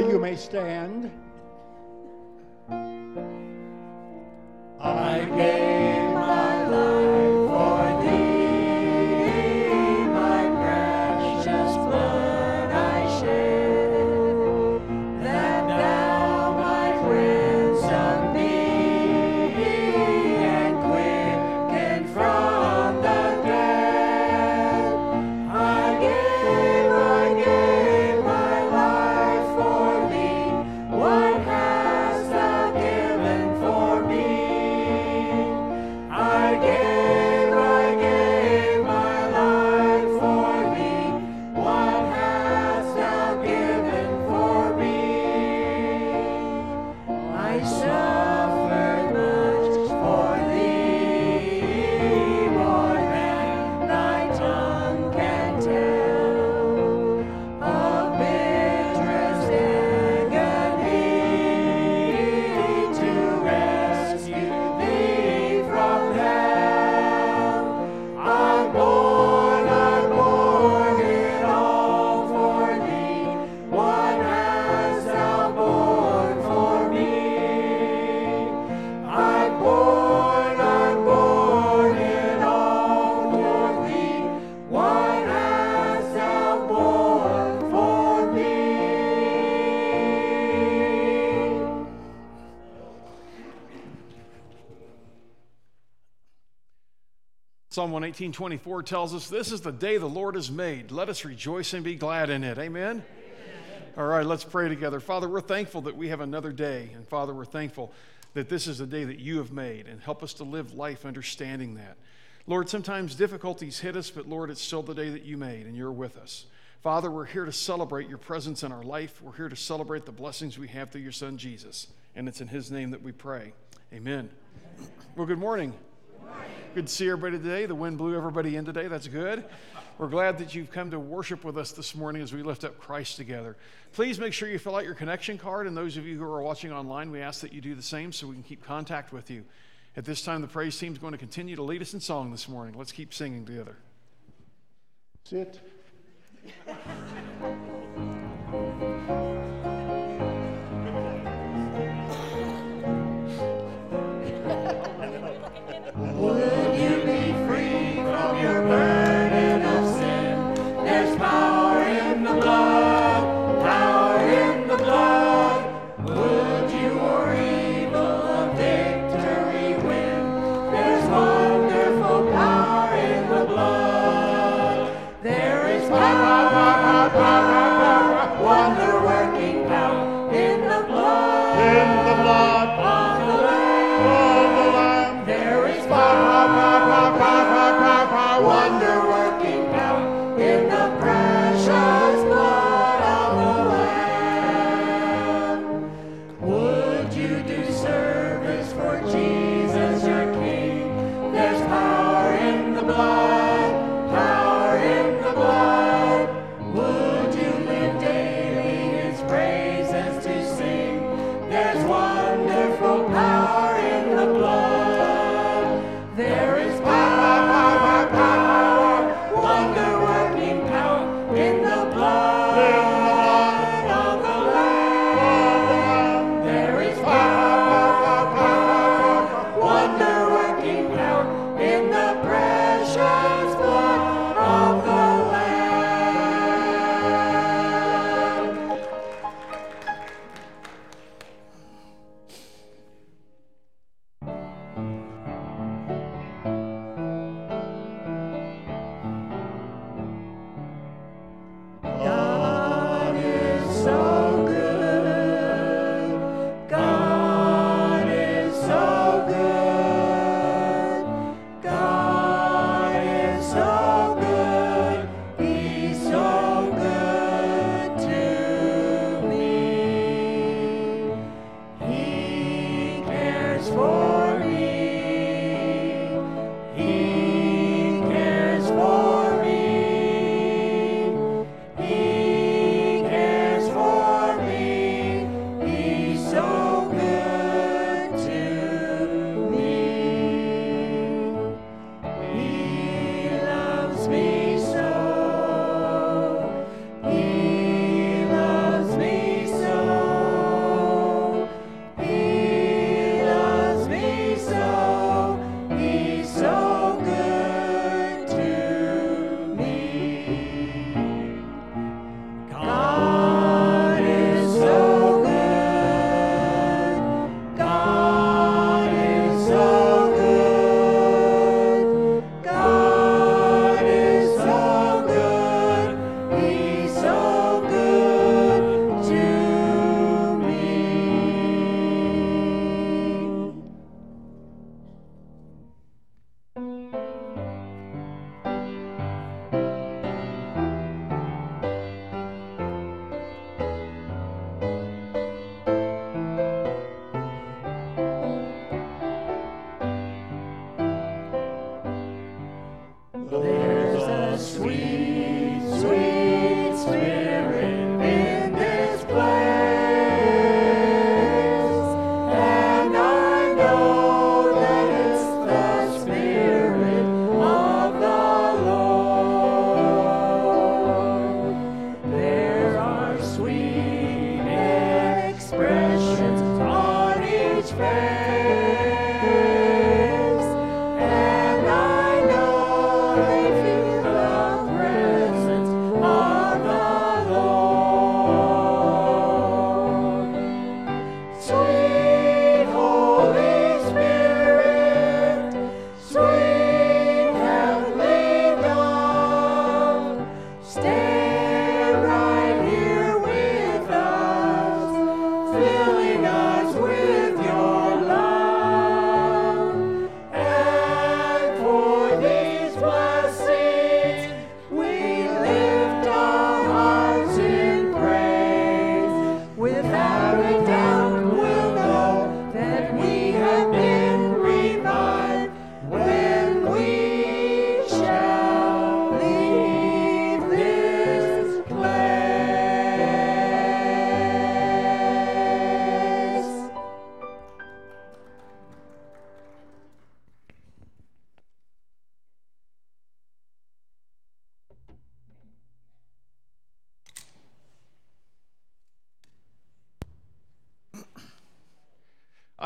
Psalm 118, 24 tells us, This is the day the Lord has made. Let us rejoice and be glad in it. Amen? Amen? All right, let's pray together. Father, we're thankful that we have another day. And Father, we're thankful that this is a day that you have made. And help us to live life understanding that. Lord, sometimes difficulties hit us, but Lord, it's still the day that you made, and you're with us. Father, we're here to celebrate your presence in our life. We're here to celebrate the blessings we have through your Son, Jesus. And it's in his name that we pray. Amen. Well, good morning. Good to see everybody today. The wind blew everybody in today. That's good. We're glad that you've come to worship with us this morning as we lift up Christ together. Please make sure you fill out your connection card, and those of you who are watching online, we ask that you do the same so we can keep contact with you. At this time, the praise team is going to continue to lead us in song this morning. Let's keep singing together. Sit.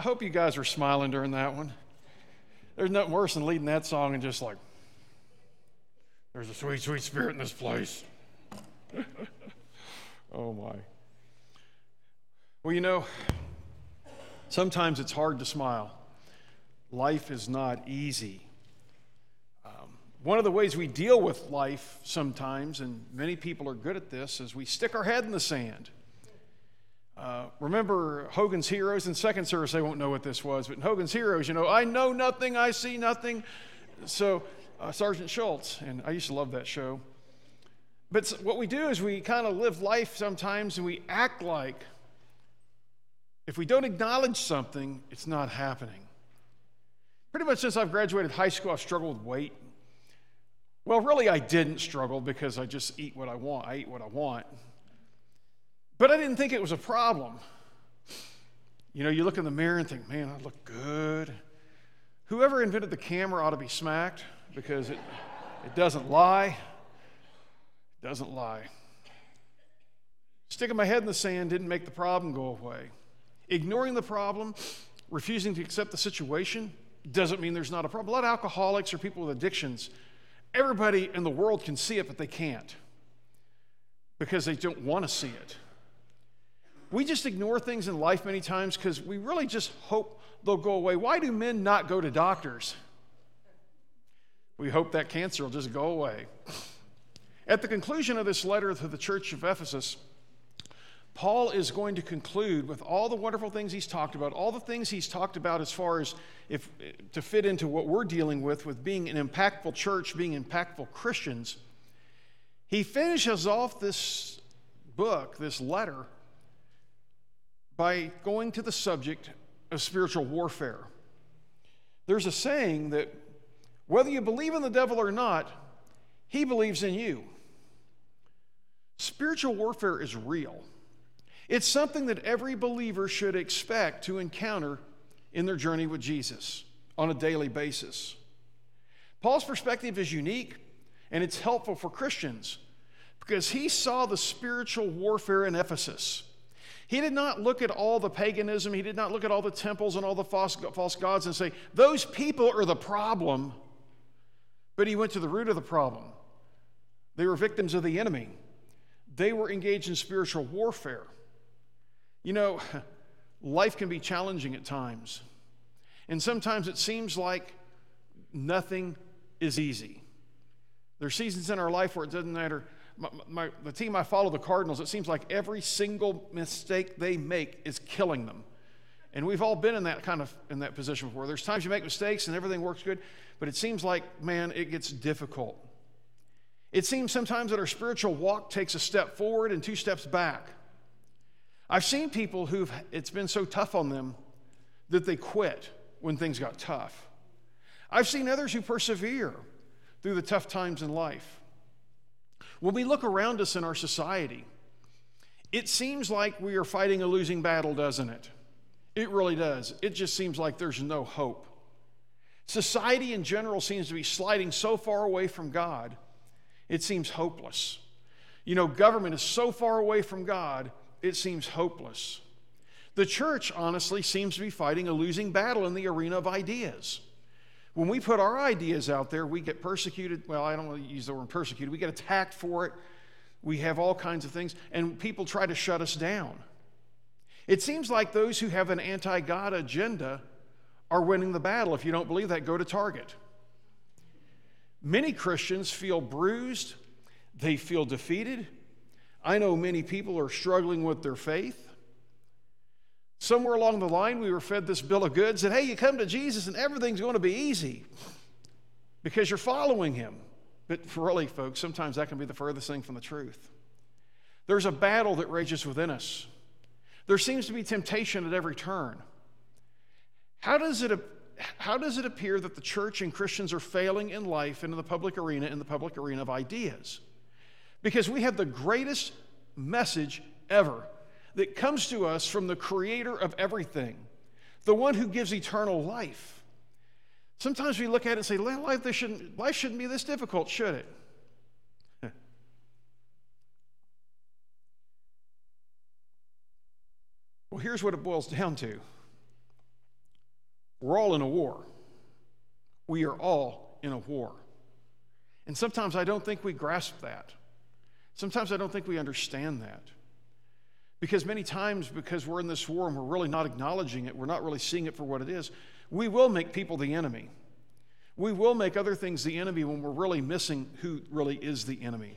hope you guys are smiling during that one. There's nothing worse than leading that song and just like, there's a sweet, sweet spirit in this place. oh my. Well, you know, sometimes it's hard to smile. Life is not easy. Um, one of the ways we deal with life sometimes, and many people are good at this, is we stick our head in the sand. Uh, remember Hogan's Heroes in second service, they won't know what this was, but in Hogan's Heroes, you know, I know nothing, I see nothing. So, uh, Sergeant Schultz, and I used to love that show. But what we do is we kind of live life sometimes and we act like if we don't acknowledge something, it's not happening. Pretty much since I've graduated high school, I've struggled with weight. Well, really, I didn't struggle because I just eat what I want. I eat what I want. But I didn't think it was a problem. You know, you look in the mirror and think, man, I look good. Whoever invented the camera ought to be smacked because it, it doesn't lie. It doesn't lie. Sticking my head in the sand didn't make the problem go away. Ignoring the problem, refusing to accept the situation, doesn't mean there's not a problem. A lot of alcoholics or people with addictions, everybody in the world can see it, but they can't because they don't want to see it. We just ignore things in life many times because we really just hope they'll go away. Why do men not go to doctors? We hope that cancer will just go away. At the conclusion of this letter to the church of Ephesus, Paul is going to conclude with all the wonderful things he's talked about, all the things he's talked about as far as if to fit into what we're dealing with with being an impactful church, being impactful Christians. He finishes off this book, this letter, by going to the subject of spiritual warfare. There's a saying that whether you believe in the devil or not, he believes in you. Spiritual warfare is real. It's something that every believer should expect to encounter in their journey with Jesus on a daily basis. Paul's perspective is unique and it's helpful for Christians because he saw the spiritual warfare in Ephesus. He did not look at all the paganism, he did not look at all the temples and all the false, false gods and say, those people are the problem. But he went to the root of the problem. They were victims of the enemy, they were engaged in spiritual warfare. You know, life can be challenging at times. And sometimes it seems like nothing is easy. There are seasons in our life where it doesn't matter my, my, the team I follow, the Cardinals, it seems like every single mistake they make is killing them. And we've all been in that kind of in that position before. There's times you make mistakes and everything works good, but it seems like, man, it gets difficult. It seems sometimes that our spiritual walk takes a step forward and two steps back. I've seen people who've it's been so tough on them that they quit when things got tough. I've seen others who persevere through the tough times in life. When we look around us in our society, it seems like we are fighting a losing battle, doesn't it? It really does. It just seems like there's no hope. Society in general seems to be sliding so far away from God, it seems hopeless. You know, government is so far away from God, it seems hopeless. The church, honestly, seems to be fighting a losing battle in the arena of ideas. When we put our ideas out there, we get persecuted. Well, I don't want to use the word persecuted. We get attacked for it. We have all kinds of things, and people try to shut us down. It seems like those who have an anti God agenda are winning the battle. If you don't believe that, go to Target. Many Christians feel bruised, they feel defeated. I know many people are struggling with their faith. Somewhere along the line, we were fed this bill of goods that, hey, you come to Jesus and everything's going to be easy because you're following him. But really, folks, sometimes that can be the furthest thing from the truth. There's a battle that rages within us, there seems to be temptation at every turn. How does it, how does it appear that the church and Christians are failing in life and in the public arena, in the public arena of ideas? Because we have the greatest message ever that comes to us from the creator of everything, the one who gives eternal life. Sometimes we look at it and say, life, this shouldn't, life shouldn't be this difficult, should it? well, here's what it boils down to We're all in a war. We are all in a war. And sometimes I don't think we grasp that. Sometimes I don't think we understand that. Because many times, because we're in this war and we're really not acknowledging it, we're not really seeing it for what it is, we will make people the enemy. We will make other things the enemy when we're really missing who really is the enemy.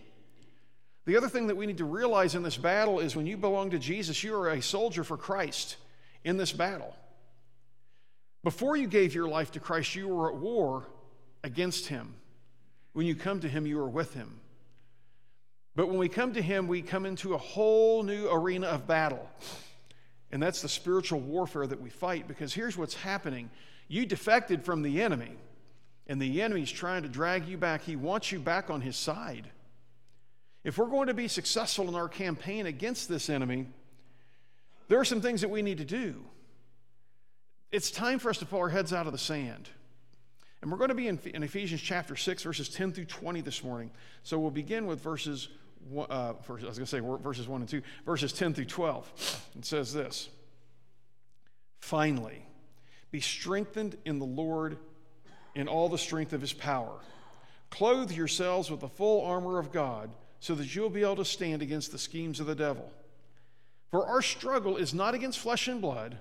The other thing that we need to realize in this battle is when you belong to Jesus, you are a soldier for Christ in this battle. Before you gave your life to Christ, you were at war against Him. When you come to Him, you are with Him. But when we come to Him, we come into a whole new arena of battle. And that's the spiritual warfare that we fight because here's what's happening you defected from the enemy, and the enemy's trying to drag you back. He wants you back on his side. If we're going to be successful in our campaign against this enemy, there are some things that we need to do. It's time for us to pull our heads out of the sand. And we're going to be in, Ephesians chapter 6, verses 10 through 20 this morning. So we'll begin with verses, uh, first, I was going to say verses 1 and 2, verses 10 through 12. It says this Finally, be strengthened in the Lord in all the strength of his power. Clothe yourselves with the full armor of God so that you'll be able to stand against the schemes of the devil. For our struggle is not against flesh and blood,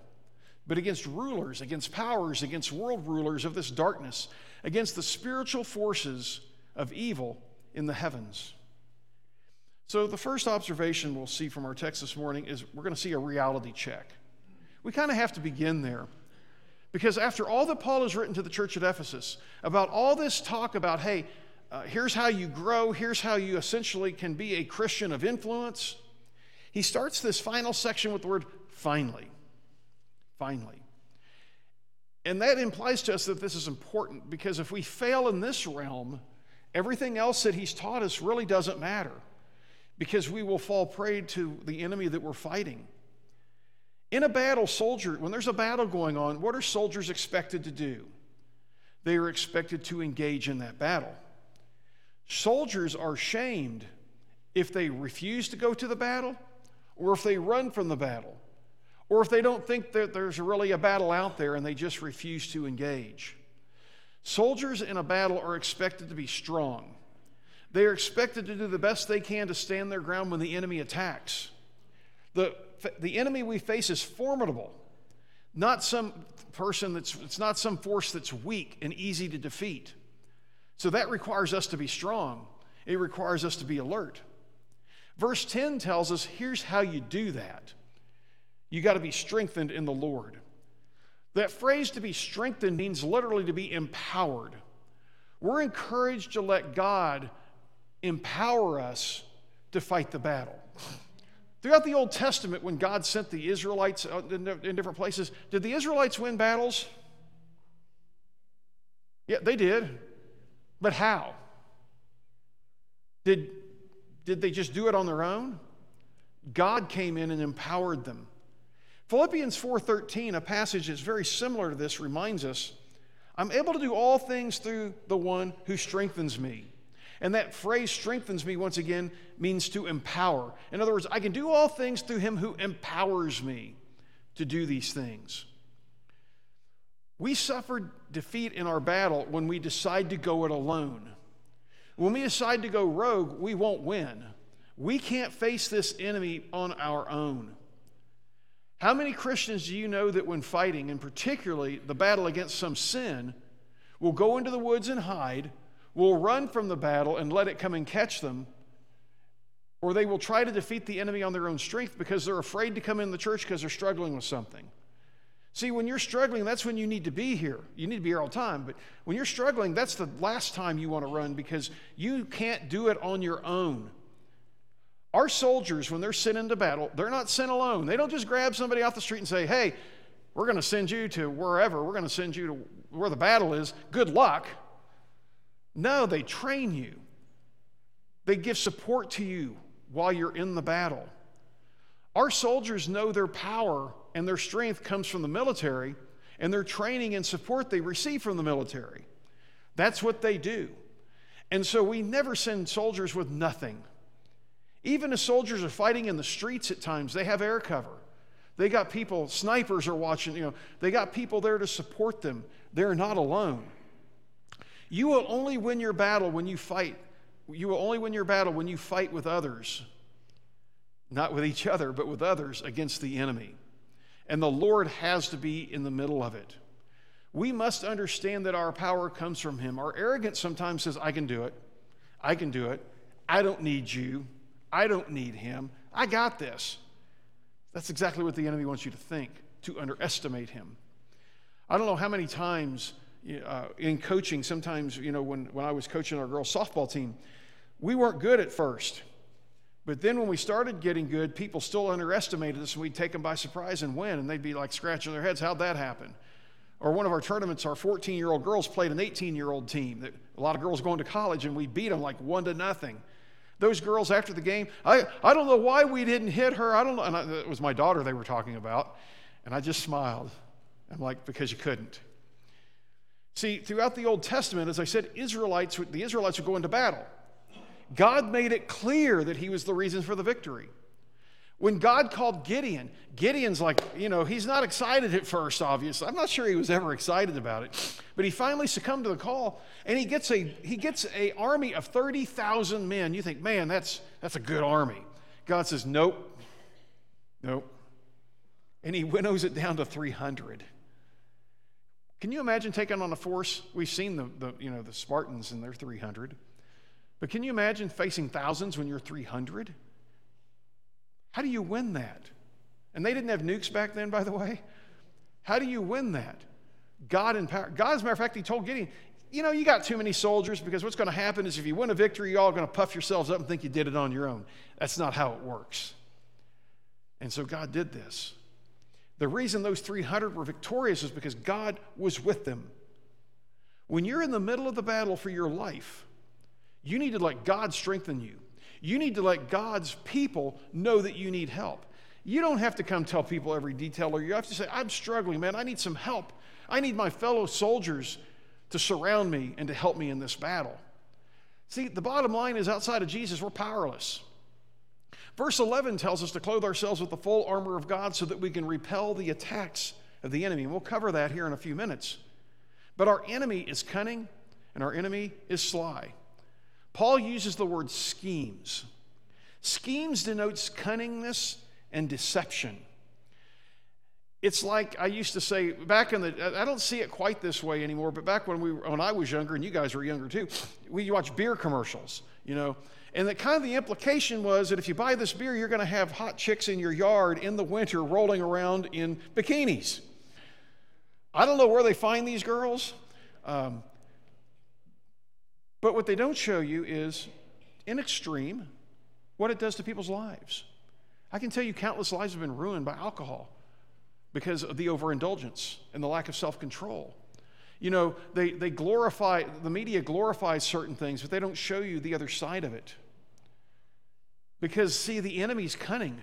but against rulers, against powers, against world rulers of this darkness, against the spiritual forces of evil in the heavens. So, the first observation we'll see from our text this morning is we're going to see a reality check. We kind of have to begin there. Because after all that Paul has written to the church at Ephesus about all this talk about, hey, uh, here's how you grow, here's how you essentially can be a Christian of influence. He starts this final section with the word finally. Finally. And that implies to us that this is important because if we fail in this realm, everything else that he's taught us really doesn't matter because we will fall prey to the enemy that we're fighting. In a battle, soldier, when there's a battle going on, what are soldiers expected to do? They are expected to engage in that battle. Soldiers are shamed if they refuse to go to the battle or if they run from the battle or if they don't think that there's really a battle out there and they just refuse to engage. Soldiers in a battle are expected to be strong. They are expected to do the best they can to stand their ground when the enemy attacks. The, the enemy we face is formidable, not some person that's, it's not some force that's weak and easy to defeat. So that requires us to be strong, it requires us to be alert. Verse 10 tells us here's how you do that you got to be strengthened in the Lord. That phrase to be strengthened means literally to be empowered. We're encouraged to let God empower us to fight the battle. Throughout the Old Testament, when God sent the Israelites uh, in different places, did the Israelites win battles? Yeah, they did. But how? Did, did they just do it on their own? God came in and empowered them. Philippians 4:13, a passage that's very similar to this, reminds us, I'm able to do all things through the one who strengthens me. And that phrase strengthens me once again means to empower. In other words, I can do all things through him who empowers me to do these things. We suffered defeat in our battle when we decide to go it alone. When we decide to go rogue, we won't win. We can't face this enemy on our own. How many Christians do you know that when fighting, and particularly the battle against some sin, will go into the woods and hide, will run from the battle and let it come and catch them, or they will try to defeat the enemy on their own strength because they're afraid to come in the church because they're struggling with something? See, when you're struggling, that's when you need to be here. You need to be here all the time. But when you're struggling, that's the last time you want to run because you can't do it on your own. Our soldiers, when they're sent into battle, they're not sent alone. They don't just grab somebody off the street and say, hey, we're going to send you to wherever. We're going to send you to where the battle is. Good luck. No, they train you, they give support to you while you're in the battle. Our soldiers know their power and their strength comes from the military, and their training and support they receive from the military. That's what they do. And so we never send soldiers with nothing. Even as soldiers are fighting in the streets at times, they have air cover. They got people, snipers are watching, you know, they got people there to support them. They're not alone. You will only win your battle when you fight. You will only win your battle when you fight with others, not with each other, but with others against the enemy. And the Lord has to be in the middle of it. We must understand that our power comes from Him. Our arrogance sometimes says, I can do it. I can do it. I don't need you. I don't need Him. I got this. That's exactly what the enemy wants you to think, to underestimate Him. I don't know how many times uh, in coaching, sometimes, you know, when, when I was coaching our girls' softball team, we weren't good at first. But then when we started getting good, people still underestimated us and we'd take them by surprise and win. And they'd be like scratching their heads, how'd that happen? Or one of our tournaments, our 14 year old girls played an 18 year old team. A lot of girls going to college, and we beat them like one to nothing. Those girls after the game, I, I don't know why we didn't hit her. I don't know. And I, it was my daughter they were talking about. And I just smiled. I'm like, because you couldn't. See, throughout the Old Testament, as I said, Israelites, the Israelites would go into battle. God made it clear that he was the reason for the victory. When God called Gideon, Gideon's like, you know, he's not excited at first, obviously. I'm not sure he was ever excited about it. But he finally succumbed to the call and he gets a he gets a army of 30,000 men. You think, man, that's that's a good army. God says, nope. Nope. And he winnows it down to 300. Can you imagine taking on a force? We've seen the, the you know the Spartans and they're 300. But can you imagine facing thousands when you're 300? How do you win that? And they didn't have nukes back then, by the way. How do you win that? God in power. God, as a matter of fact, he told Gideon, you know, you got too many soldiers because what's going to happen is if you win a victory, you're all going to puff yourselves up and think you did it on your own. That's not how it works. And so God did this. The reason those 300 were victorious is because God was with them. When you're in the middle of the battle for your life, you need to let God strengthen you. You need to let God's people know that you need help. You don't have to come tell people every detail, or you have to say, I'm struggling, man. I need some help. I need my fellow soldiers to surround me and to help me in this battle. See, the bottom line is outside of Jesus, we're powerless. Verse 11 tells us to clothe ourselves with the full armor of God so that we can repel the attacks of the enemy. And we'll cover that here in a few minutes. But our enemy is cunning and our enemy is sly. Paul uses the word schemes. Schemes denotes cunningness and deception. It's like I used to say back in the, I don't see it quite this way anymore, but back when, we, when I was younger, and you guys were younger too, we watched beer commercials, you know, and that kind of the implication was that if you buy this beer, you're going to have hot chicks in your yard in the winter rolling around in bikinis. I don't know where they find these girls. Um, but what they don't show you is, in extreme, what it does to people's lives. I can tell you countless lives have been ruined by alcohol because of the overindulgence and the lack of self control. You know, they, they glorify, the media glorifies certain things, but they don't show you the other side of it. Because, see, the enemy's cunning.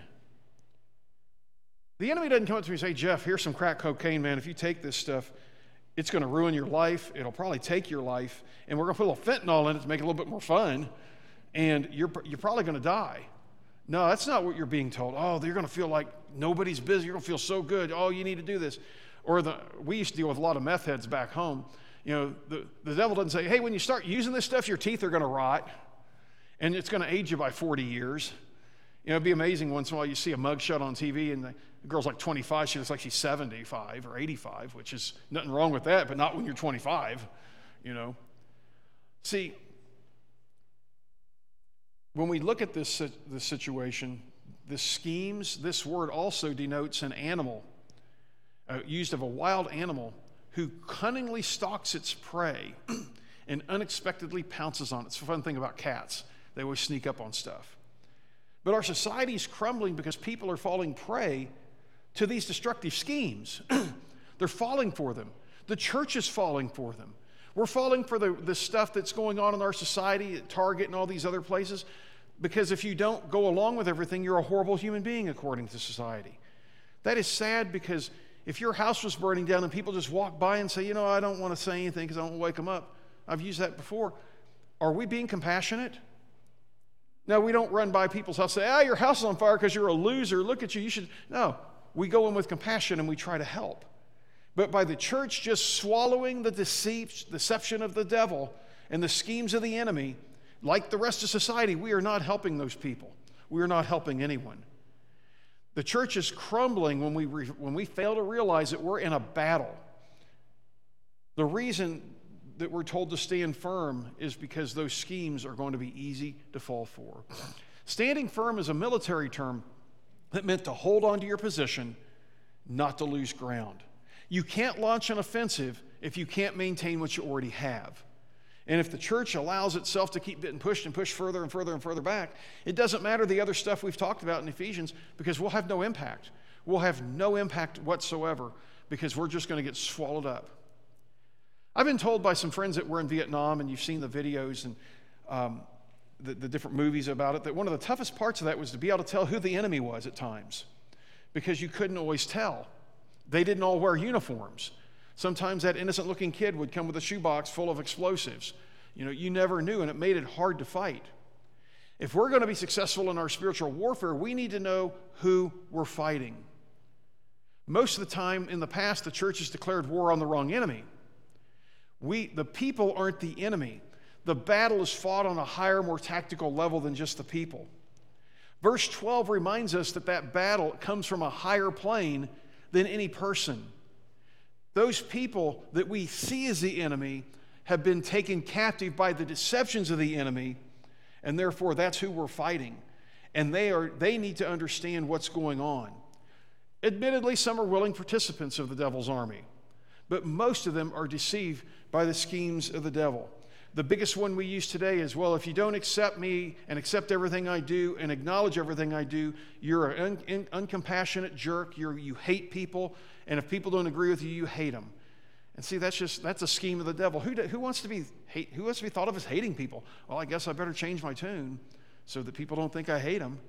The enemy doesn't come up to me and say, Jeff, here's some crack cocaine, man. If you take this stuff, it's going to ruin your life. It'll probably take your life. And we're going to put a little fentanyl in it to make it a little bit more fun. And you're, you're probably going to die. No, that's not what you're being told. Oh, you're going to feel like nobody's busy. You're going to feel so good. Oh, you need to do this. Or the, we used to deal with a lot of meth heads back home. You know, the, the devil doesn't say, hey, when you start using this stuff, your teeth are going to rot and it's going to age you by 40 years. You know, it'd be amazing once in a while you see a mugshot on TV and the, girl's like 25, she looks like she's 75 or 85, which is nothing wrong with that, but not when you're 25, you know. See, when we look at this, this situation, the schemes, this word also denotes an animal, uh, used of a wild animal who cunningly stalks its prey and unexpectedly pounces on it. It's the fun thing about cats, they always sneak up on stuff. But our society is crumbling because people are falling prey to these destructive schemes. They're falling for them. The church is falling for them. We're falling for the, the stuff that's going on in our society at Target and all these other places because if you don't go along with everything, you're a horrible human being according to society. That is sad because if your house was burning down and people just walk by and say, you know, I don't want to say anything because I don't want to wake them up, I've used that before. Are we being compassionate? No, we don't run by people's house and say, ah, your house is on fire because you're a loser. Look at you. You should. No, we go in with compassion and we try to help. But by the church just swallowing the deception of the devil and the schemes of the enemy, like the rest of society, we are not helping those people. We are not helping anyone. The church is crumbling when we, re, when we fail to realize that we're in a battle. The reason that we're told to stand firm is because those schemes are going to be easy to fall for. Standing firm is a military term that meant to hold on to your position, not to lose ground. You can't launch an offensive if you can't maintain what you already have. And if the church allows itself to keep getting pushed and pushed further and further and further back, it doesn't matter the other stuff we've talked about in Ephesians because we'll have no impact. We'll have no impact whatsoever because we're just going to get swallowed up. I've been told by some friends that were in Vietnam, and you've seen the videos and um, the, the different movies about it, that one of the toughest parts of that was to be able to tell who the enemy was at times because you couldn't always tell. They didn't all wear uniforms. Sometimes that innocent looking kid would come with a shoebox full of explosives. You know, you never knew, and it made it hard to fight. If we're going to be successful in our spiritual warfare, we need to know who we're fighting. Most of the time in the past, the church has declared war on the wrong enemy. We, the people aren't the enemy. The battle is fought on a higher, more tactical level than just the people. Verse 12 reminds us that that battle comes from a higher plane than any person. Those people that we see as the enemy have been taken captive by the deceptions of the enemy, and therefore that's who we're fighting. And they, are, they need to understand what's going on. Admittedly, some are willing participants of the devil's army, but most of them are deceived by the schemes of the devil. The biggest one we use today is well, if you don't accept me and accept everything I do and acknowledge everything I do, you're an un- un- uncompassionate jerk. You're, you hate people. And if people don't agree with you, you hate them. And see, that's just that's a scheme of the devil. Who, do, who wants to be hate, who wants to be thought of as hating people? Well, I guess I better change my tune so that people don't think I hate them.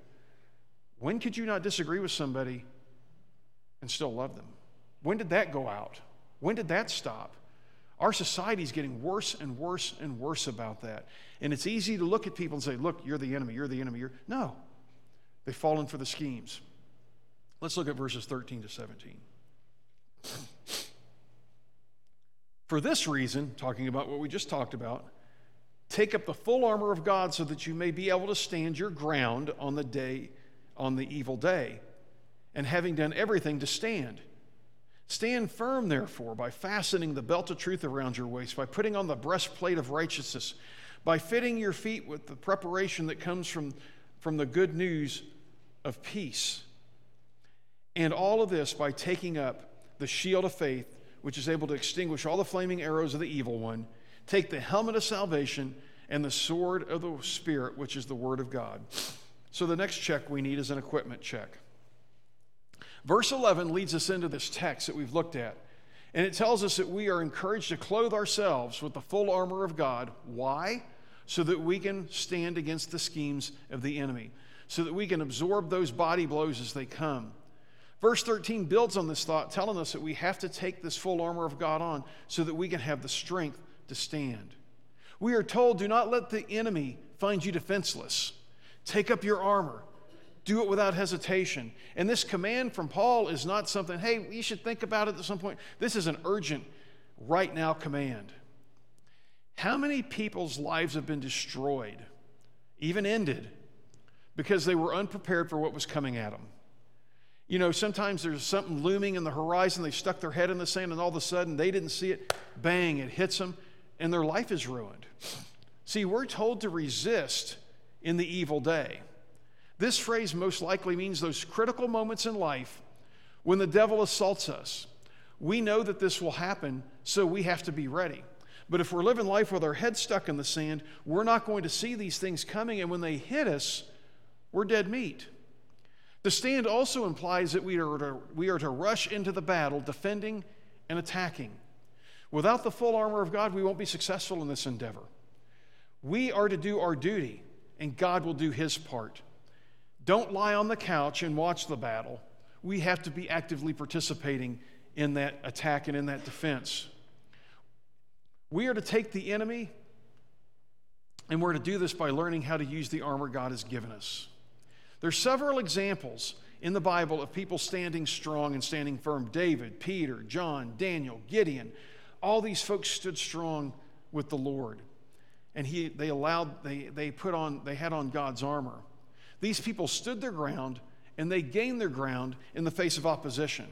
When could you not disagree with somebody and still love them? When did that go out? When did that stop? Our society is getting worse and worse and worse about that. And it's easy to look at people and say, look, you're the enemy, you're the enemy. You're... No, they've fallen for the schemes. Let's look at verses 13 to 17. For this reason, talking about what we just talked about, take up the full armor of God so that you may be able to stand your ground on the day on the evil day and having done everything to stand Stand firm, therefore, by fastening the belt of truth around your waist, by putting on the breastplate of righteousness, by fitting your feet with the preparation that comes from, from the good news of peace. And all of this by taking up the shield of faith, which is able to extinguish all the flaming arrows of the evil one. Take the helmet of salvation and the sword of the Spirit, which is the Word of God. So the next check we need is an equipment check. Verse 11 leads us into this text that we've looked at. And it tells us that we are encouraged to clothe ourselves with the full armor of God. Why? So that we can stand against the schemes of the enemy, so that we can absorb those body blows as they come. Verse 13 builds on this thought, telling us that we have to take this full armor of God on so that we can have the strength to stand. We are told, do not let the enemy find you defenseless. Take up your armor. Do it without hesitation. And this command from Paul is not something, hey, you should think about it at some point. This is an urgent, right now command. How many people's lives have been destroyed, even ended, because they were unprepared for what was coming at them? You know, sometimes there's something looming in the horizon, they stuck their head in the sand, and all of a sudden they didn't see it. Bang, it hits them, and their life is ruined. See, we're told to resist in the evil day. This phrase most likely means those critical moments in life when the devil assaults us. We know that this will happen, so we have to be ready. But if we're living life with our head stuck in the sand, we're not going to see these things coming, and when they hit us, we're dead meat. The stand also implies that we are to, we are to rush into the battle, defending and attacking. Without the full armor of God, we won't be successful in this endeavor. We are to do our duty, and God will do his part. Don't lie on the couch and watch the battle. We have to be actively participating in that attack and in that defense. We are to take the enemy, and we're to do this by learning how to use the armor God has given us. There's several examples in the Bible of people standing strong and standing firm. David, Peter, John, Daniel, Gideon, all these folks stood strong with the Lord. And he, they allowed, they, they put on, they had on God's armor. These people stood their ground and they gained their ground in the face of opposition.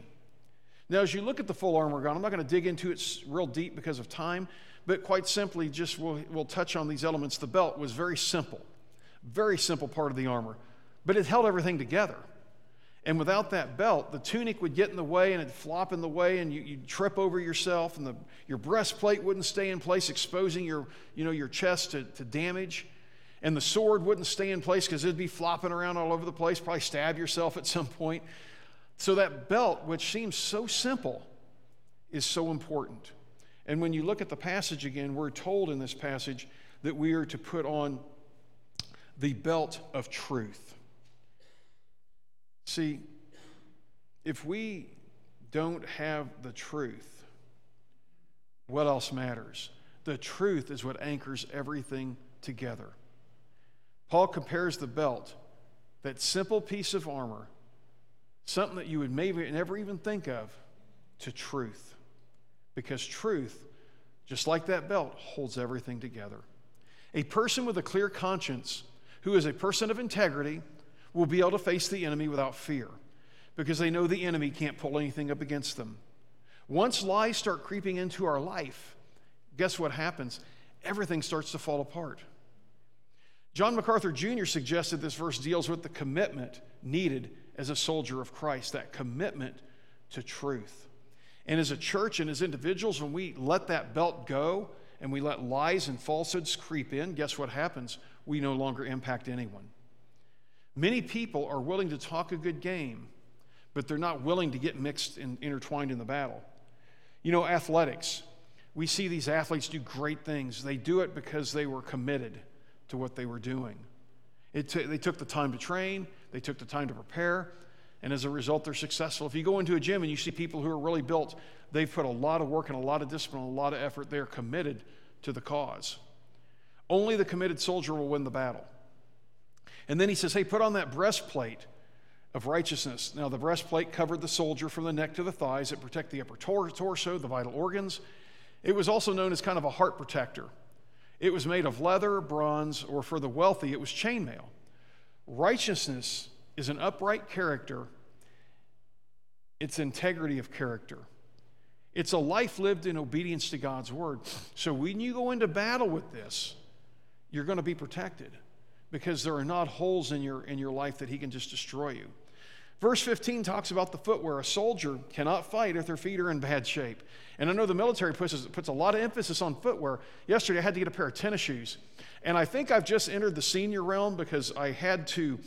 Now, as you look at the full armor God, I'm not going to dig into it real deep because of time, but quite simply, just we'll, we'll touch on these elements. The belt was very simple, very simple part of the armor, but it held everything together. And without that belt, the tunic would get in the way and it'd flop in the way, and you, would trip over yourself, and the, your breastplate wouldn't stay in place, exposing your, you know, your chest to, to damage. And the sword wouldn't stay in place because it'd be flopping around all over the place, probably stab yourself at some point. So, that belt, which seems so simple, is so important. And when you look at the passage again, we're told in this passage that we are to put on the belt of truth. See, if we don't have the truth, what else matters? The truth is what anchors everything together. Paul compares the belt, that simple piece of armor, something that you would maybe never even think of, to truth. Because truth, just like that belt, holds everything together. A person with a clear conscience, who is a person of integrity, will be able to face the enemy without fear because they know the enemy can't pull anything up against them. Once lies start creeping into our life, guess what happens? Everything starts to fall apart. John MacArthur Jr. suggested this verse deals with the commitment needed as a soldier of Christ, that commitment to truth. And as a church and as individuals, when we let that belt go and we let lies and falsehoods creep in, guess what happens? We no longer impact anyone. Many people are willing to talk a good game, but they're not willing to get mixed and intertwined in the battle. You know, athletics. We see these athletes do great things. They do it because they were committed to what they were doing. T- they took the time to train, they took the time to prepare, and as a result, they're successful. If you go into a gym and you see people who are really built, they've put a lot of work and a lot of discipline, and a lot of effort. They're committed to the cause. Only the committed soldier will win the battle. And then he says, Hey, put on that breastplate of righteousness. Now, the breastplate covered the soldier from the neck to the thighs, it protected the upper tor- torso, the vital organs. It was also known as kind of a heart protector. It was made of leather, bronze, or for the wealthy, it was chainmail. Righteousness is an upright character, it's integrity of character. It's a life lived in obedience to God's word. So when you go into battle with this, you're going to be protected because there are not holes in your, in your life that he can just destroy you. Verse 15 talks about the footwear. A soldier cannot fight if their feet are in bad shape. And I know the military puts, puts a lot of emphasis on footwear. Yesterday, I had to get a pair of tennis shoes. And I think I've just entered the senior realm because I had to.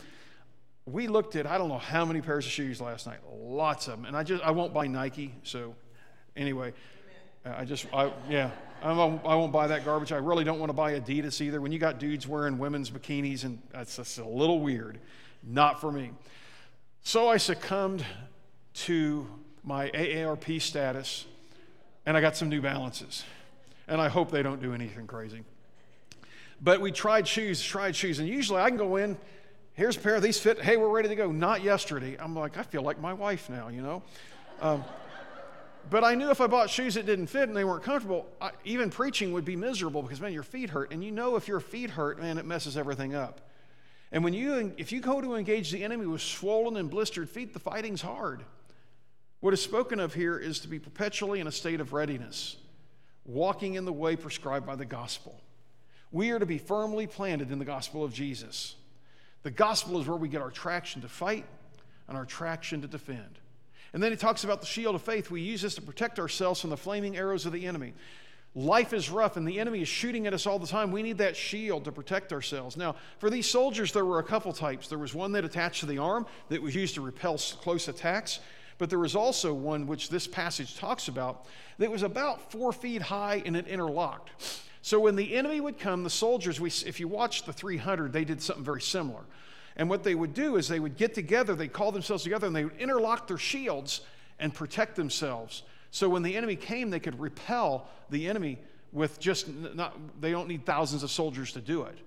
We looked at I don't know how many pairs of shoes last night, lots of them. And I just I won't buy Nike. So anyway, I just I yeah. I won't, buy that garbage. I really don't want to buy Adidas either. When you got dudes wearing women's bikinis, and that's just a little weird. Not for me. So I succumbed to my AARP status, and I got some New Balances. And I hope they don't do anything crazy. But we tried shoes, tried shoes, and usually I can go in, here's a pair of these fit, hey, we're ready to go. Not yesterday. I'm like, I feel like my wife now, you know? Um, but I knew if I bought shoes that didn't fit and they weren't comfortable, I, even preaching would be miserable because, man, your feet hurt. And you know if your feet hurt, man, it messes everything up. And when you, if you go to engage the enemy with swollen and blistered feet, the fighting's hard. What is spoken of here is to be perpetually in a state of readiness, walking in the way prescribed by the gospel. We are to be firmly planted in the gospel of Jesus. The gospel is where we get our traction to fight and our traction to defend. And then he talks about the shield of faith. We use this to protect ourselves from the flaming arrows of the enemy. Life is rough and the enemy is shooting at us all the time. We need that shield to protect ourselves. Now, for these soldiers, there were a couple types. There was one that attached to the arm that was used to repel close attacks, but there was also one which this passage talks about that was about four feet high and it interlocked. So when the enemy would come, the soldiers, we, if you watch the 300, they did something very similar. And what they would do is they would get together, they'd call themselves together, and they would interlock their shields and protect themselves. So when the enemy came, they could repel the enemy with just not, they don't need thousands of soldiers to do it.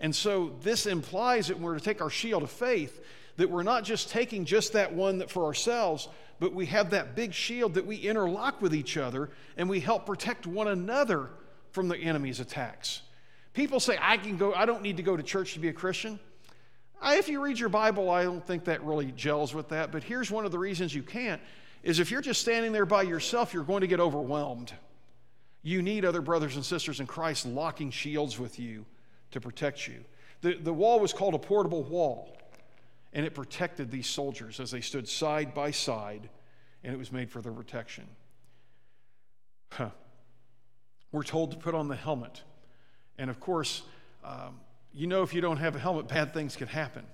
And so this implies that we're to take our shield of faith, that we're not just taking just that one that for ourselves, but we have that big shield that we interlock with each other and we help protect one another from the enemy's attacks. People say, I can go, I don't need to go to church to be a Christian. I, if you read your Bible, I don't think that really gels with that. But here's one of the reasons you can't is if you're just standing there by yourself, you're going to get overwhelmed. You need other brothers and sisters in Christ locking shields with you to protect you. The, the wall was called a portable wall, and it protected these soldiers as they stood side by side, and it was made for their protection. Huh. We're told to put on the helmet. And of course, um, you know, if you don't have a helmet, bad things can happen.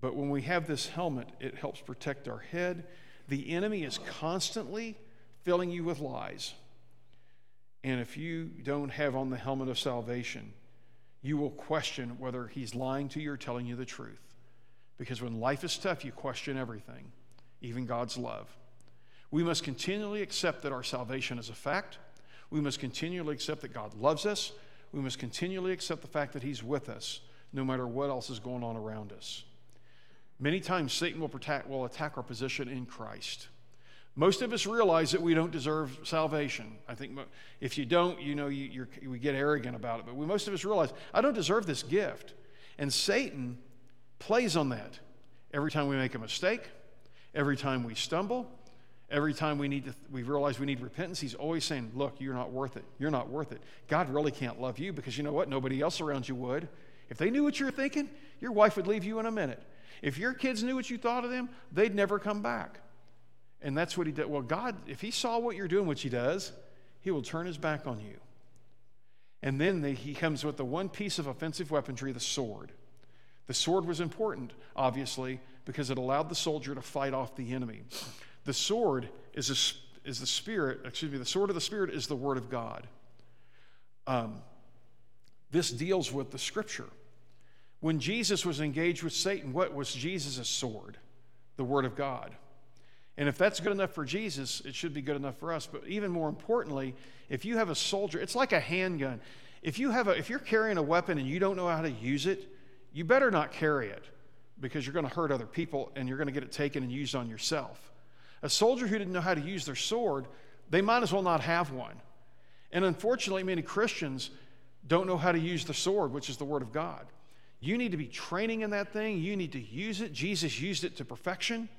But when we have this helmet, it helps protect our head. The enemy is constantly filling you with lies. And if you don't have on the helmet of salvation, you will question whether he's lying to you or telling you the truth. Because when life is tough, you question everything, even God's love. We must continually accept that our salvation is a fact. We must continually accept that God loves us. We must continually accept the fact that He's with us, no matter what else is going on around us. Many times, Satan will, protect, will attack our position in Christ. Most of us realize that we don't deserve salvation. I think if you don't, you know, you, we get arrogant about it. But we, most of us realize, I don't deserve this gift. And Satan plays on that every time we make a mistake, every time we stumble, every time we need to we realize we need repentance he's always saying look you're not worth it you're not worth it god really can't love you because you know what nobody else around you would if they knew what you're thinking your wife would leave you in a minute if your kids knew what you thought of them they'd never come back and that's what he did. Well, God, if he saw what you're doing, which he does, he will turn his back on you. And then the, he comes with the one piece of offensive weaponry, the sword. The sword was important, obviously, because it allowed the soldier to fight off the enemy. The sword is, a, is the spirit, excuse me, the sword of the spirit is the word of God. Um, this deals with the scripture. When Jesus was engaged with Satan, what was Jesus' sword? The word of God. And if that's good enough for Jesus, it should be good enough for us. But even more importantly, if you have a soldier, it's like a handgun. If you have a, if you're carrying a weapon and you don't know how to use it, you better not carry it because you're going to hurt other people and you're going to get it taken and used on yourself. A soldier who didn't know how to use their sword, they might as well not have one. And unfortunately, many Christians don't know how to use the sword, which is the Word of God. You need to be training in that thing. You need to use it. Jesus used it to perfection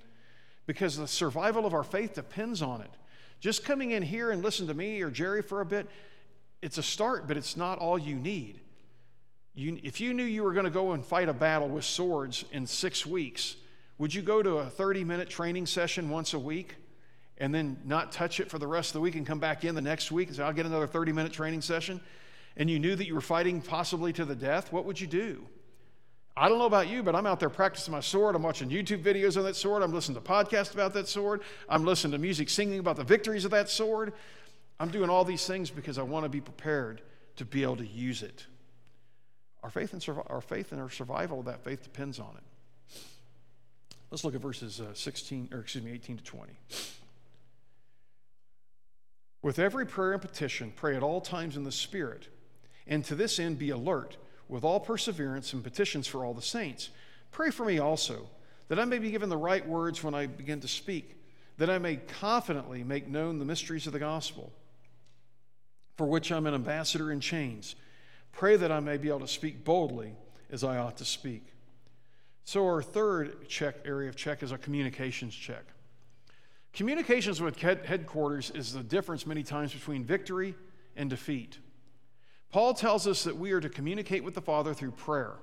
because the survival of our faith depends on it. Just coming in here and listen to me or Jerry for a bit, it's a start, but it's not all you need. You, if you knew you were going to go and fight a battle with swords in six weeks, would you go to a 30 minute training session once a week and then not touch it for the rest of the week and come back in the next week and say, I'll get another 30 minute training session? And you knew that you were fighting possibly to the death, what would you do? I don't know about you, but I'm out there practicing my sword. I'm watching YouTube videos on that sword. I'm listening to podcasts about that sword. I'm listening to music singing about the victories of that sword. I'm doing all these things because I want to be prepared to be able to use it. Our faith and, our faith and our survival of that faith depends on it. Let's look at verses uh, 16, or excuse me, 18 to 20. With every prayer and petition, pray at all times in the Spirit, and to this end be alert with all perseverance and petitions for all the saints. Pray for me also, that I may be given the right words when I begin to speak, that I may confidently make known the mysteries of the gospel, for which I'm an ambassador in chains. Pray that I may be able to speak boldly as I ought to speak. So, our third check area of check is a communications check. Communications with headquarters is the difference many times between victory and defeat. Paul tells us that we are to communicate with the Father through prayer,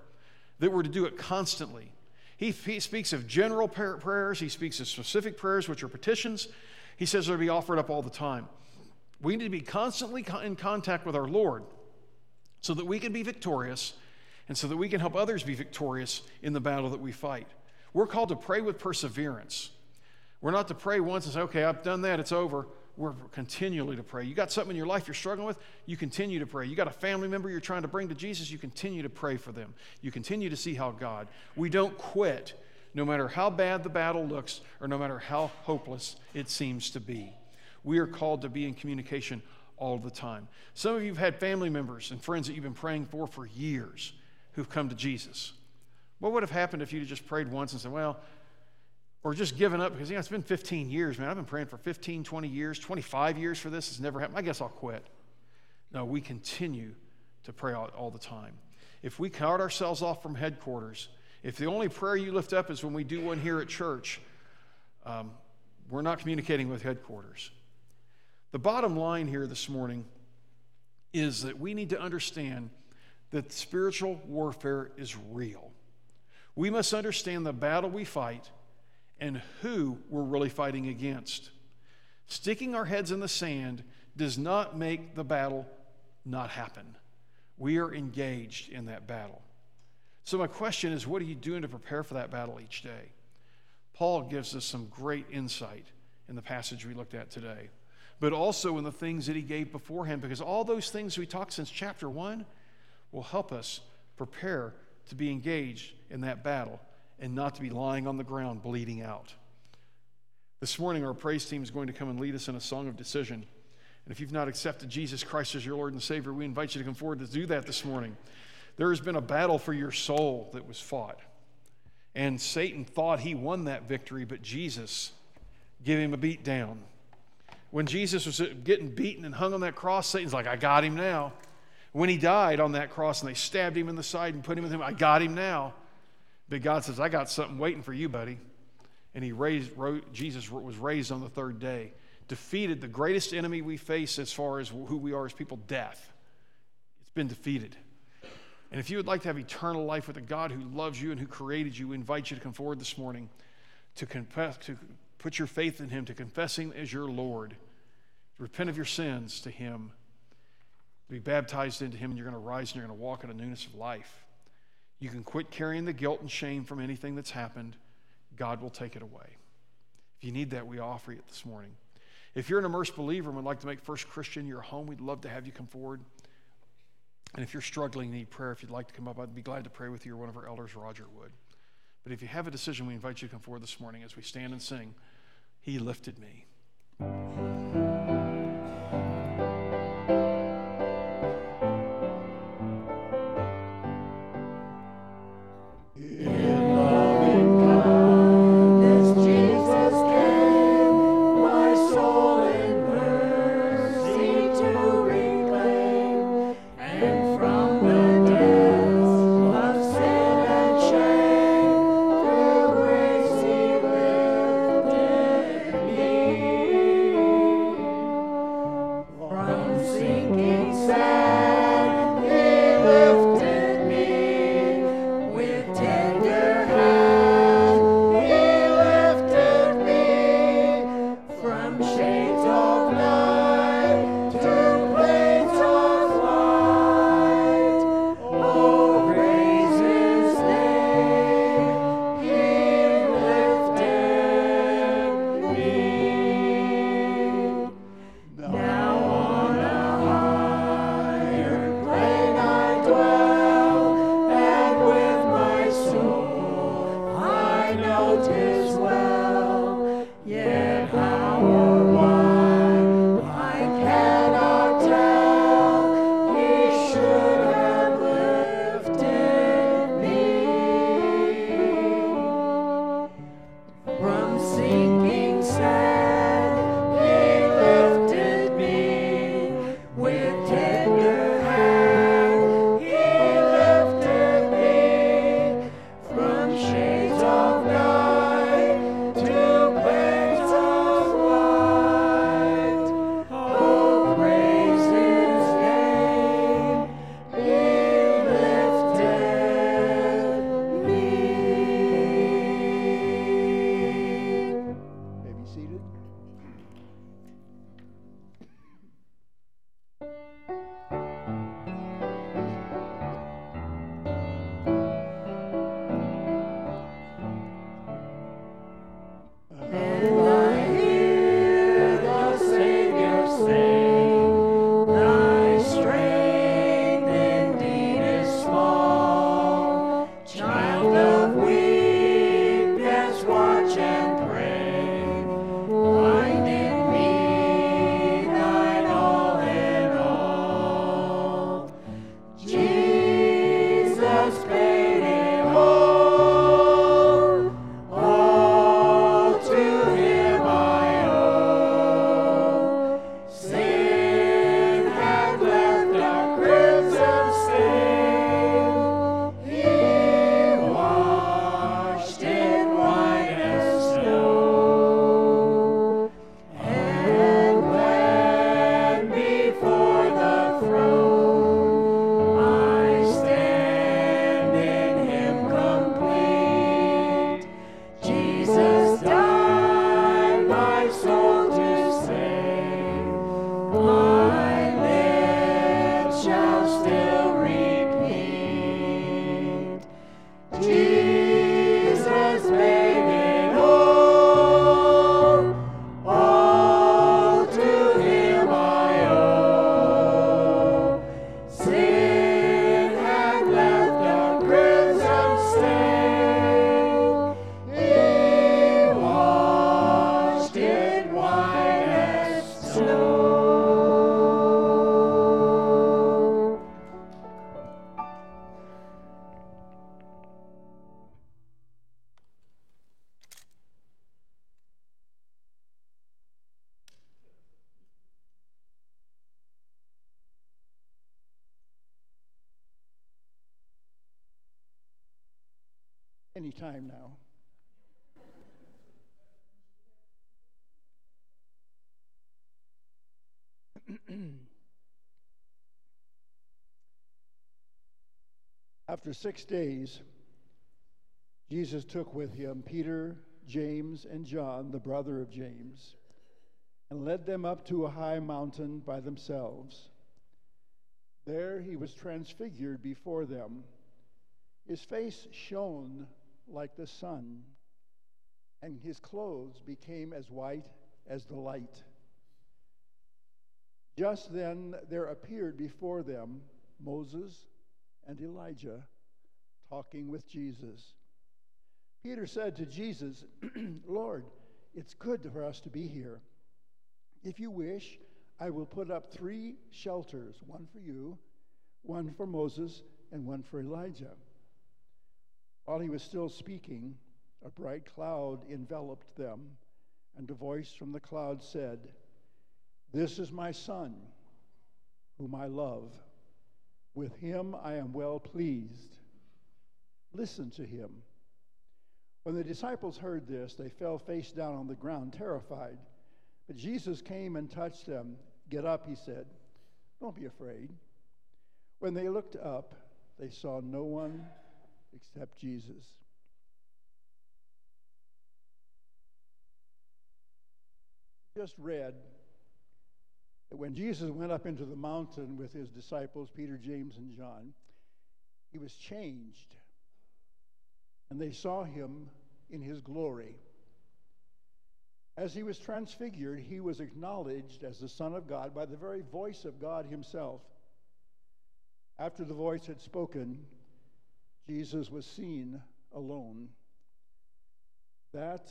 that we're to do it constantly. He, he speaks of general prayers, he speaks of specific prayers, which are petitions. He says they're to be offered up all the time. We need to be constantly in contact with our Lord so that we can be victorious and so that we can help others be victorious in the battle that we fight. We're called to pray with perseverance. We're not to pray once and say, okay, I've done that, it's over we're continually to pray. You got something in your life you're struggling with, you continue to pray. You got a family member you're trying to bring to Jesus, you continue to pray for them. You continue to see how God. We don't quit no matter how bad the battle looks or no matter how hopeless it seems to be. We are called to be in communication all the time. Some of you have had family members and friends that you've been praying for for years who've come to Jesus. What would have happened if you'd just prayed once and said, well, or just given up because, you know, it's been 15 years, man. I've been praying for 15, 20 years, 25 years for this. It's never happened. I guess I'll quit. No, we continue to pray all, all the time. If we cut ourselves off from headquarters, if the only prayer you lift up is when we do one here at church, um, we're not communicating with headquarters. The bottom line here this morning is that we need to understand that spiritual warfare is real. We must understand the battle we fight and who we're really fighting against. Sticking our heads in the sand does not make the battle not happen. We are engaged in that battle. So, my question is what are you doing to prepare for that battle each day? Paul gives us some great insight in the passage we looked at today, but also in the things that he gave beforehand, because all those things we talked since chapter one will help us prepare to be engaged in that battle and not to be lying on the ground bleeding out. This morning, our praise team is going to come and lead us in a song of decision. And if you've not accepted Jesus Christ as your Lord and Savior, we invite you to come forward to do that this morning. There has been a battle for your soul that was fought. And Satan thought he won that victory, but Jesus gave him a beat down. When Jesus was getting beaten and hung on that cross, Satan's like, I got him now. When he died on that cross and they stabbed him in the side and put him with him, I got him now. But God says, I got something waiting for you, buddy. And he raised, Jesus was raised on the third day, defeated the greatest enemy we face as far as who we are as people death. It's been defeated. And if you would like to have eternal life with a God who loves you and who created you, we invite you to come forward this morning to confess, to put your faith in Him, to confess Him as your Lord, to repent of your sins to Him, be baptized into Him, and you're going to rise and you're going to walk in a newness of life. You can quit carrying the guilt and shame from anything that's happened. God will take it away. If you need that, we offer it this morning. If you're an immersed believer and would like to make First Christian your home, we'd love to have you come forward. And if you're struggling, need prayer, if you'd like to come up, I'd be glad to pray with you or one of our elders, Roger would. But if you have a decision, we invite you to come forward this morning as we stand and sing, He lifted me. After six days, Jesus took with him Peter, James, and John, the brother of James, and led them up to a high mountain by themselves. There he was transfigured before them. His face shone like the sun, and his clothes became as white as the light. Just then there appeared before them Moses and Elijah talking with Jesus. Peter said to Jesus, Lord, it's good for us to be here. If you wish, I will put up three shelters one for you, one for Moses, and one for Elijah. While he was still speaking, a bright cloud enveloped them, and a voice from the cloud said, This is my son, whom I love. With him I am well pleased. Listen to him. When the disciples heard this, they fell face down on the ground, terrified. But Jesus came and touched them. Get up, he said. Don't be afraid. When they looked up, they saw no one except Jesus. Just read when Jesus went up into the mountain with his disciples, Peter, James, and John, he was changed and they saw him in his glory. As he was transfigured, he was acknowledged as the Son of God by the very voice of God himself. After the voice had spoken, Jesus was seen alone. That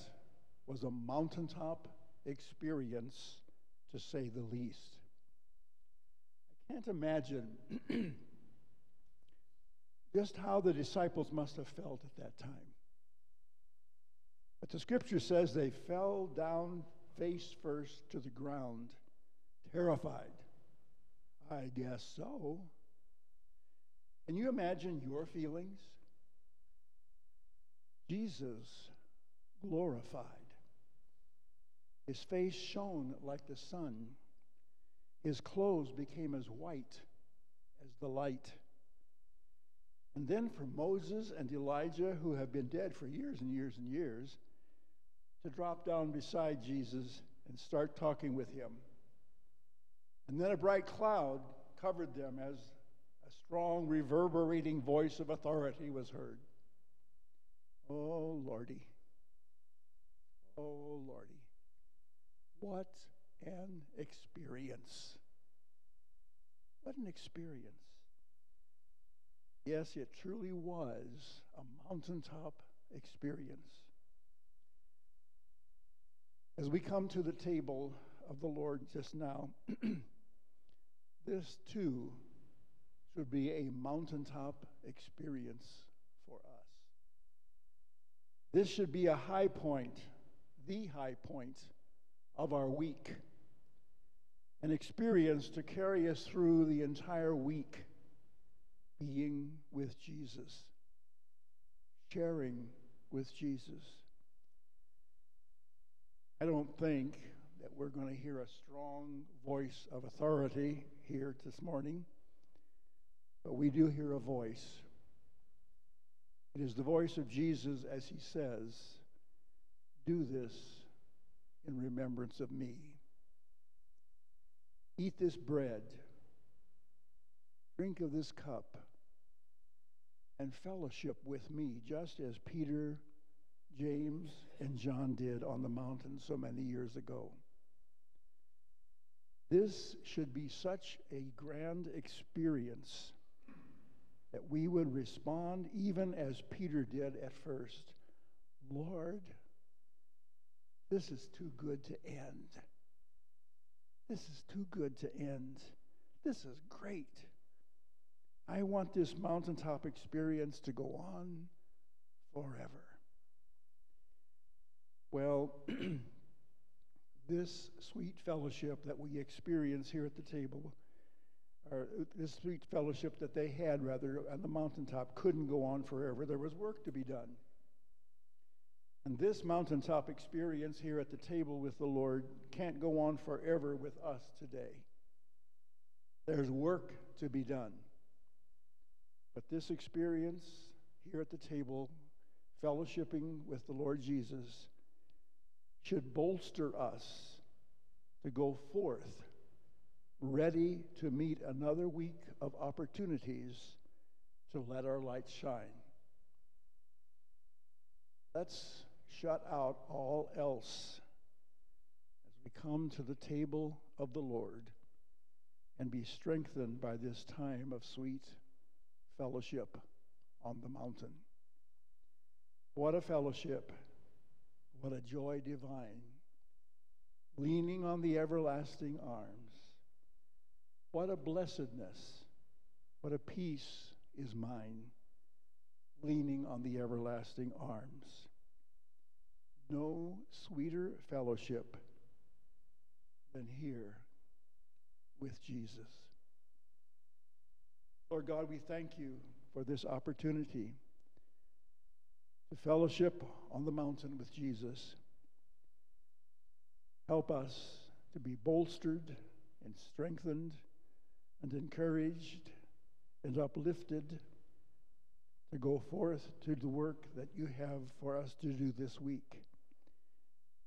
was a mountaintop experience, to say the least. I can't imagine just how the disciples must have felt at that time. But the scripture says they fell down face first to the ground, terrified. I guess so. Can you imagine your feelings? Jesus glorified. His face shone like the sun. His clothes became as white as the light. And then for Moses and Elijah, who have been dead for years and years and years, to drop down beside Jesus and start talking with him. And then a bright cloud covered them as a strong, reverberating voice of authority was heard. Oh, Lordy. Oh, Lordy. What an experience. What an experience. Yes, it truly was a mountaintop experience. As we come to the table of the Lord just now, this too should be a mountaintop experience for us. This should be a high point, the high point of our week, an experience to carry us through the entire week being with Jesus, sharing with Jesus. I don't think that we're going to hear a strong voice of authority here this morning, but we do hear a voice. It is the voice of Jesus as he says, Do this in remembrance of me. Eat this bread, drink of this cup and fellowship with me, just as Peter, James, and John did on the mountain so many years ago. This should be such a grand experience that we would respond even as Peter did at first Lord, this is too good to end. This is too good to end. This is great. I want this mountaintop experience to go on forever. Well, this sweet fellowship that we experience here at the table, or this sweet fellowship that they had, rather, on the mountaintop, couldn't go on forever. There was work to be done. And this mountaintop experience here at the table with the Lord can't go on forever with us today. There's work to be done. But this experience here at the table, fellowshipping with the Lord Jesus, should bolster us to go forth ready to meet another week of opportunities to let our light shine. Let's shut out all else as we come to the table of the Lord and be strengthened by this time of sweet fellowship on the mountain. What a fellowship! What a joy divine! Leaning on the everlasting arms. What a blessedness! What a peace is mine, leaning on the everlasting arms. No sweeter fellowship than here with Jesus. Lord God, we thank you for this opportunity to fellowship on the mountain with Jesus. Help us to be bolstered and strengthened and encouraged and uplifted to go forth to the work that you have for us to do this week.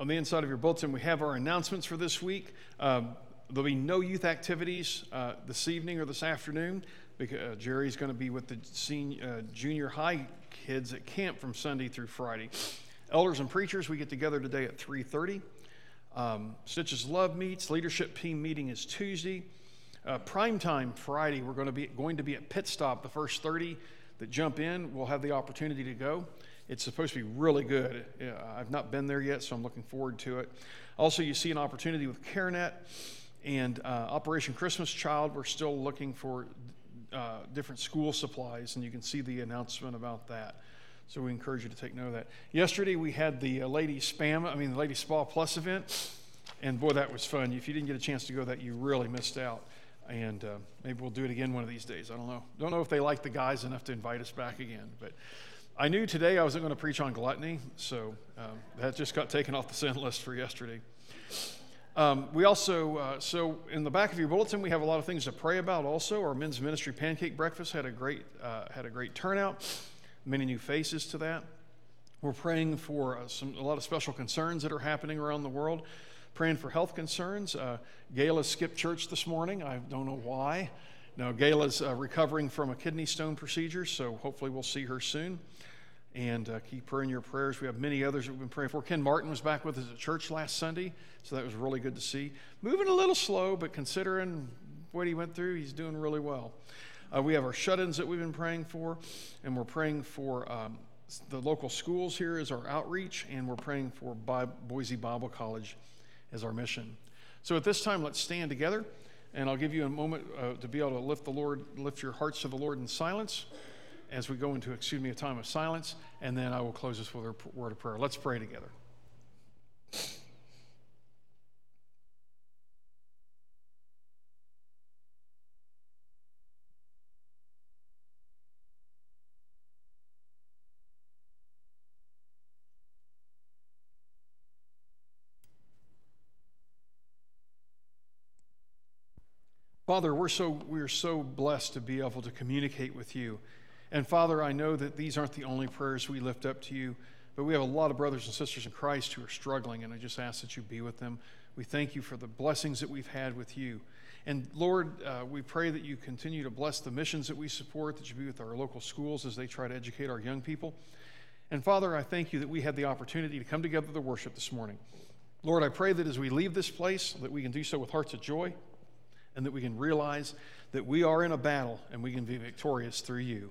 On the inside of your bulletin, we have our announcements for this week. Um, there'll be no youth activities uh, this evening or this afternoon because uh, Jerry's going to be with the senior, uh, junior high kids at camp from Sunday through Friday. Elders and preachers, we get together today at 3:30. Um, Stitches Love meets. Leadership team meeting is Tuesday. Uh, prime time Friday, we're going to be going to be at Pit Stop. The first 30 that jump in will have the opportunity to go. It's supposed to be really good. I've not been there yet, so I'm looking forward to it. Also, you see an opportunity with CareNet and uh, Operation Christmas Child. We're still looking for uh, different school supplies, and you can see the announcement about that. So we encourage you to take note of that. Yesterday we had the uh, Lady Spam, I mean the Lady Spa Plus event, and boy, that was fun. If you didn't get a chance to go, that you really missed out. And uh, maybe we'll do it again one of these days. I don't know. Don't know if they like the guys enough to invite us back again, but I knew today I wasn't going to preach on gluttony, so um, that just got taken off the sin list for yesterday. Um, we also, uh, so in the back of your bulletin, we have a lot of things to pray about. Also, our men's ministry pancake breakfast had a great uh, had a great turnout. Many new faces to that. We're praying for uh, some a lot of special concerns that are happening around the world. Praying for health concerns. Uh, Gayla skipped church this morning. I don't know why. Now, Gayla's uh, recovering from a kidney stone procedure, so hopefully we'll see her soon and uh, keep her in your prayers. We have many others we've been praying for. Ken Martin was back with us at church last Sunday, so that was really good to see. Moving a little slow, but considering what he went through, he's doing really well. Uh, we have our shut ins that we've been praying for, and we're praying for um, the local schools here as our outreach, and we're praying for Boise Bible College as our mission. So at this time, let's stand together, and I'll give you a moment uh, to be able to lift the Lord, lift your hearts to the Lord in silence as we go into, excuse me, a time of silence, and then I will close this with a word of prayer. Let's pray together. Father, we're so, we're so blessed to be able to communicate with you and Father, I know that these aren't the only prayers we lift up to you, but we have a lot of brothers and sisters in Christ who are struggling, and I just ask that you be with them. We thank you for the blessings that we've had with you. And Lord, uh, we pray that you continue to bless the missions that we support, that you be with our local schools as they try to educate our young people. And Father, I thank you that we had the opportunity to come together to worship this morning. Lord, I pray that as we leave this place, that we can do so with hearts of joy and that we can realize that we are in a battle and we can be victorious through you.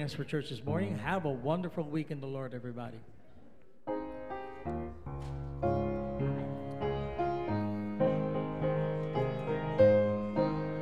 Joining us for church this morning. Mm-hmm. Have a wonderful week in the Lord, everybody.